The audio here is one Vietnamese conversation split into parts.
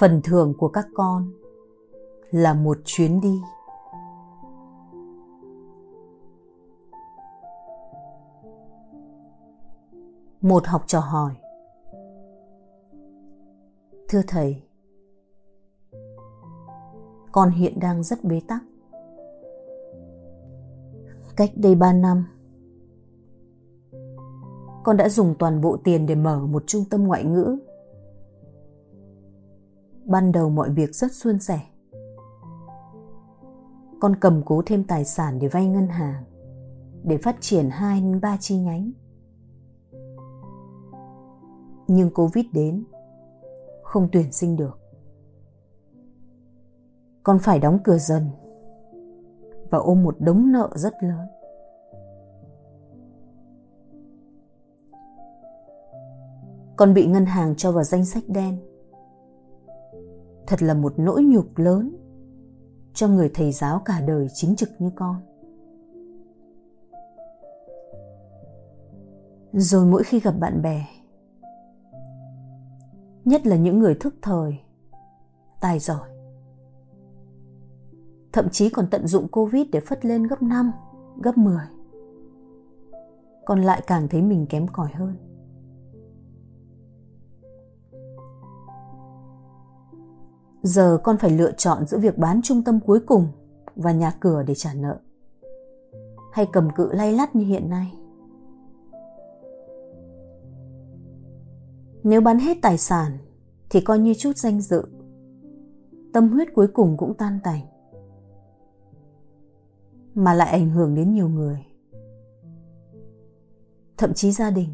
phần thưởng của các con là một chuyến đi. Một học trò hỏi, thưa thầy, con hiện đang rất bế tắc. Cách đây ba năm, con đã dùng toàn bộ tiền để mở một trung tâm ngoại ngữ ban đầu mọi việc rất suôn sẻ. Con cầm cố thêm tài sản để vay ngân hàng, để phát triển hai ba chi nhánh. Nhưng covid đến, không tuyển sinh được. Con phải đóng cửa dần và ôm một đống nợ rất lớn. Con bị ngân hàng cho vào danh sách đen thật là một nỗi nhục lớn cho người thầy giáo cả đời chính trực như con. Rồi mỗi khi gặp bạn bè nhất là những người thức thời tài giỏi thậm chí còn tận dụng covid để phất lên gấp 5, gấp 10 còn lại càng thấy mình kém cỏi hơn. Giờ con phải lựa chọn giữa việc bán trung tâm cuối cùng và nhà cửa để trả nợ. Hay cầm cự lay lắt như hiện nay? Nếu bán hết tài sản, thì coi như chút danh dự. Tâm huyết cuối cùng cũng tan tành. Mà lại ảnh hưởng đến nhiều người. Thậm chí gia đình.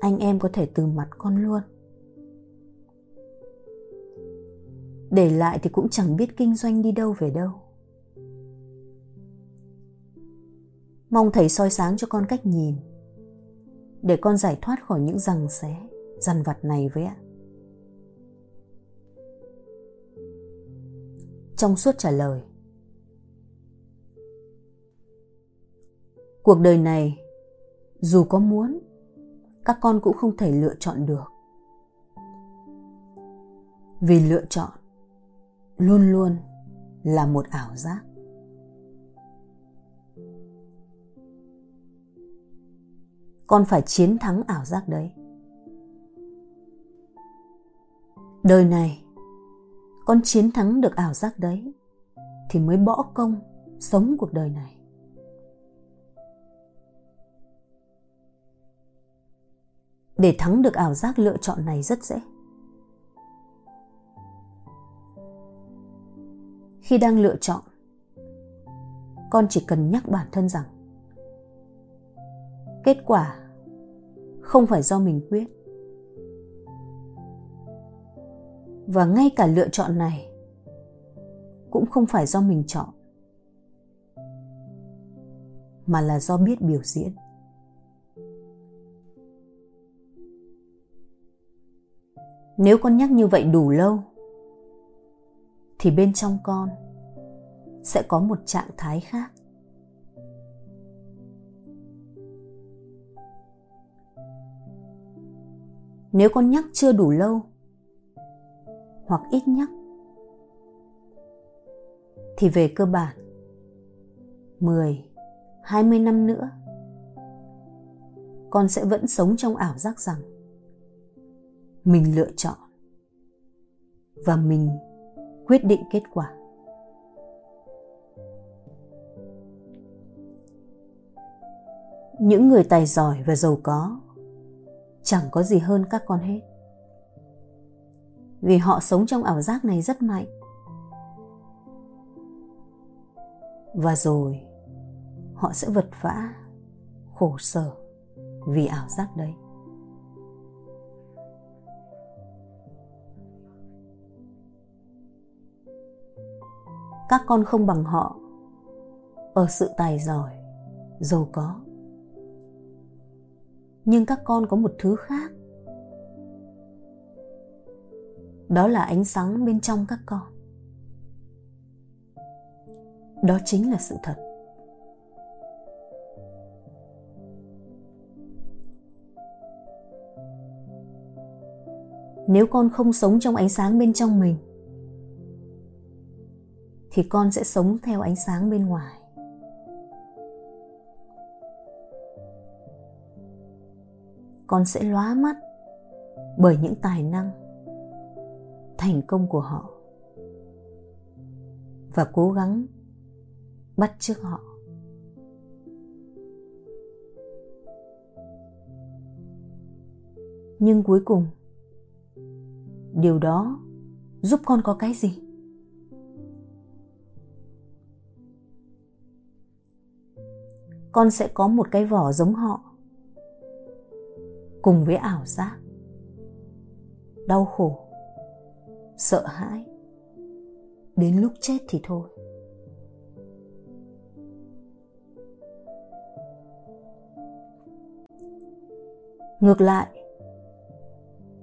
Anh em có thể từ mặt con luôn. Để lại thì cũng chẳng biết kinh doanh đi đâu về đâu. Mong thầy soi sáng cho con cách nhìn, để con giải thoát khỏi những rằng xé dằn vặt này với ạ. Trong suốt trả lời, cuộc đời này, dù có muốn, các con cũng không thể lựa chọn được. Vì lựa chọn luôn luôn là một ảo giác. Con phải chiến thắng ảo giác đấy. Đời này, con chiến thắng được ảo giác đấy thì mới bỏ công sống cuộc đời này. Để thắng được ảo giác lựa chọn này rất dễ. Khi đang lựa chọn. Con chỉ cần nhắc bản thân rằng, kết quả không phải do mình quyết. Và ngay cả lựa chọn này cũng không phải do mình chọn, mà là do biết biểu diễn. Nếu con nhắc như vậy đủ lâu thì bên trong con sẽ có một trạng thái khác. Nếu con nhắc chưa đủ lâu hoặc ít nhắc thì về cơ bản 10, 20 năm nữa con sẽ vẫn sống trong ảo giác rằng mình lựa chọn và mình quyết định kết quả. Những người tài giỏi và giàu có chẳng có gì hơn các con hết. Vì họ sống trong ảo giác này rất mạnh. Và rồi họ sẽ vật vã, khổ sở vì ảo giác đấy. Các con không bằng họ. Ở sự tài giỏi, giàu có. Nhưng các con có một thứ khác. Đó là ánh sáng bên trong các con. Đó chính là sự thật. Nếu con không sống trong ánh sáng bên trong mình thì con sẽ sống theo ánh sáng bên ngoài. Con sẽ lóa mắt bởi những tài năng, thành công của họ và cố gắng bắt chước họ. Nhưng cuối cùng, điều đó giúp con có cái gì? Con sẽ có một cái vỏ giống họ. Cùng với ảo giác, đau khổ, sợ hãi, đến lúc chết thì thôi. Ngược lại,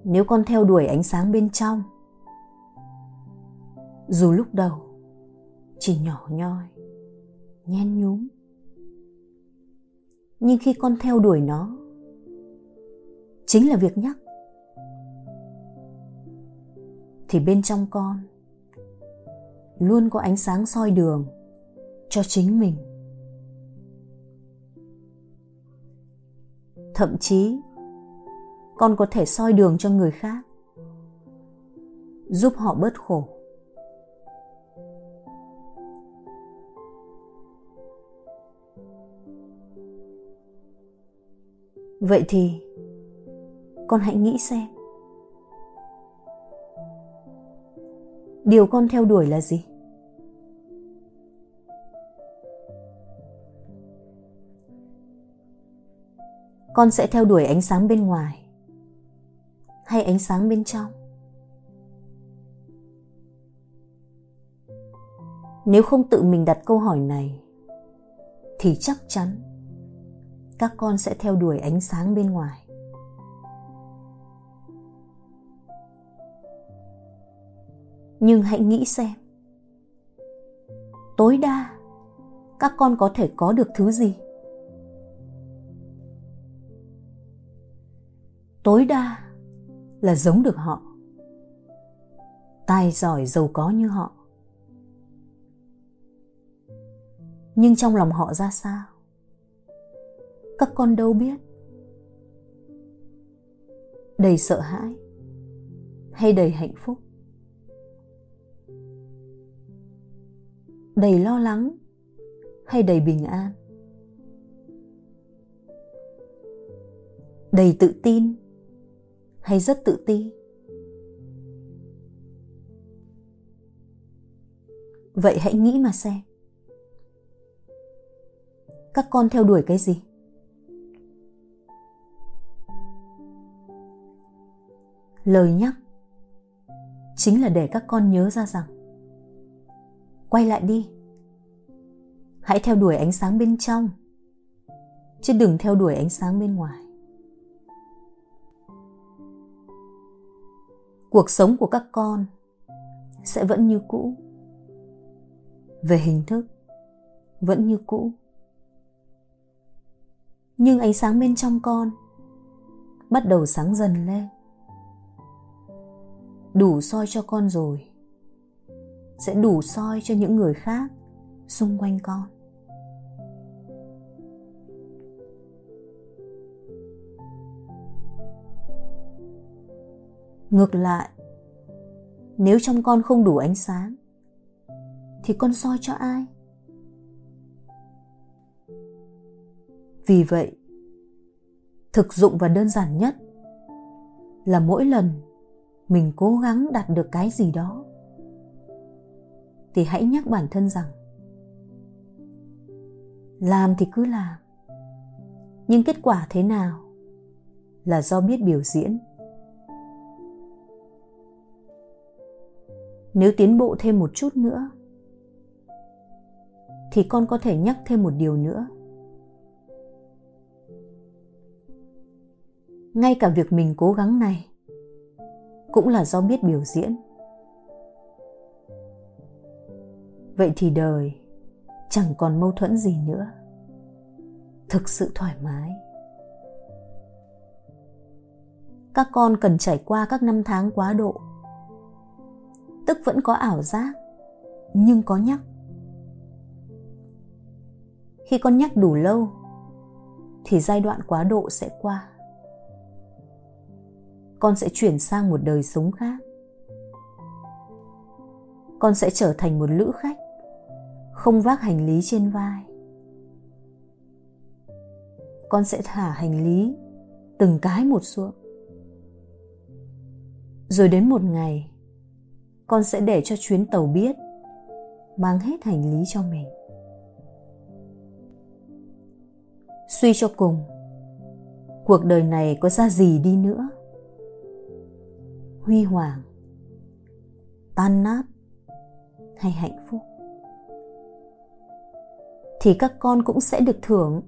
nếu con theo đuổi ánh sáng bên trong, dù lúc đầu chỉ nhỏ nhoi, nhen nhúm nhưng khi con theo đuổi nó, chính là việc nhắc. Thì bên trong con luôn có ánh sáng soi đường cho chính mình. Thậm chí, con có thể soi đường cho người khác, giúp họ bớt khổ. Vậy thì, con hãy nghĩ xem. Điều con theo đuổi là gì? Con sẽ theo đuổi ánh sáng bên ngoài hay ánh sáng bên trong? Nếu không tự mình đặt câu hỏi này, thì chắc chắn các con sẽ theo đuổi ánh sáng bên ngoài. Nhưng hãy nghĩ xem, tối đa, các con có thể có được thứ gì? Tối đa là giống được họ tài giỏi giàu có như họ. Nhưng trong lòng họ ra sao? Các con đâu biết. Đầy sợ hãi hay đầy hạnh phúc? Đầy lo lắng hay đầy bình an? Đầy tự tin hay rất tự ti? Vậy hãy nghĩ mà xem. Các con theo đuổi cái gì? Lời nhắc. Chính là để các con nhớ ra rằng, quay lại đi. Hãy theo đuổi ánh sáng bên trong, chứ đừng theo đuổi ánh sáng bên ngoài. Cuộc sống của các con sẽ vẫn như cũ. Về hình thức, vẫn như cũ. Nhưng ánh sáng bên trong con bắt đầu sáng dần lên đủ soi cho con rồi. Sẽ đủ soi cho những người khác xung quanh con. Ngược lại, nếu trong con không đủ ánh sáng, thì con soi cho ai? Vì vậy, thực dụng và đơn giản nhất là mỗi lần mình cố gắng đạt được cái gì đó. Thì hãy nhắc bản thân rằng, làm thì cứ làm. Nhưng kết quả thế nào là do biết biểu diễn. Nếu tiến bộ thêm một chút nữa, thì con có thể nhắc thêm một điều nữa. Ngay cả việc mình cố gắng này cũng là do biết biểu diễn. Vậy thì đời chẳng còn mâu thuẫn gì nữa. Thực sự thoải mái. Các con cần trải qua các năm tháng quá độ. Tức vẫn có ảo giác, nhưng có nhắc. Khi con nhắc đủ lâu, thì giai đoạn quá độ sẽ qua con sẽ chuyển sang một đời sống khác. Con sẽ trở thành một lữ khách, không vác hành lý trên vai. Con sẽ thả hành lý từng cái một xuống. Rồi đến một ngày, con sẽ để cho chuyến tàu biết, mang hết hành lý cho mình. Suy cho cùng, cuộc đời này có ra gì đi nữa? Huy hoàng, tan nát hay hạnh phúc. Thì các con cũng sẽ được thưởng.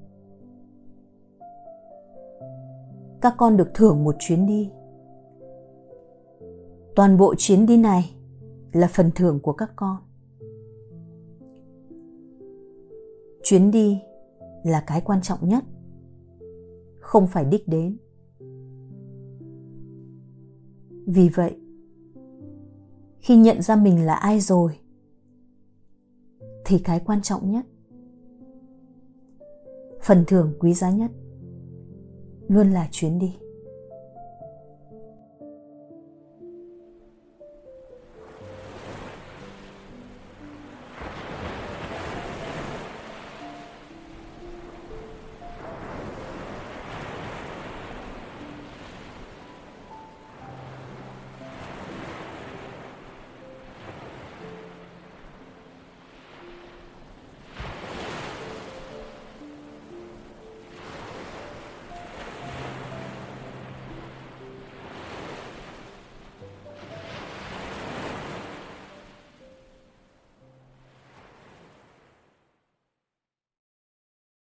Các con được thưởng một chuyến đi. Toàn bộ chuyến đi này là phần thưởng của các con. Chuyến đi là cái quan trọng nhất, không phải đích đến vì vậy, khi nhận ra mình là ai rồi, thì cái quan trọng nhất, phần thưởng quý giá nhất luôn là chuyến đi.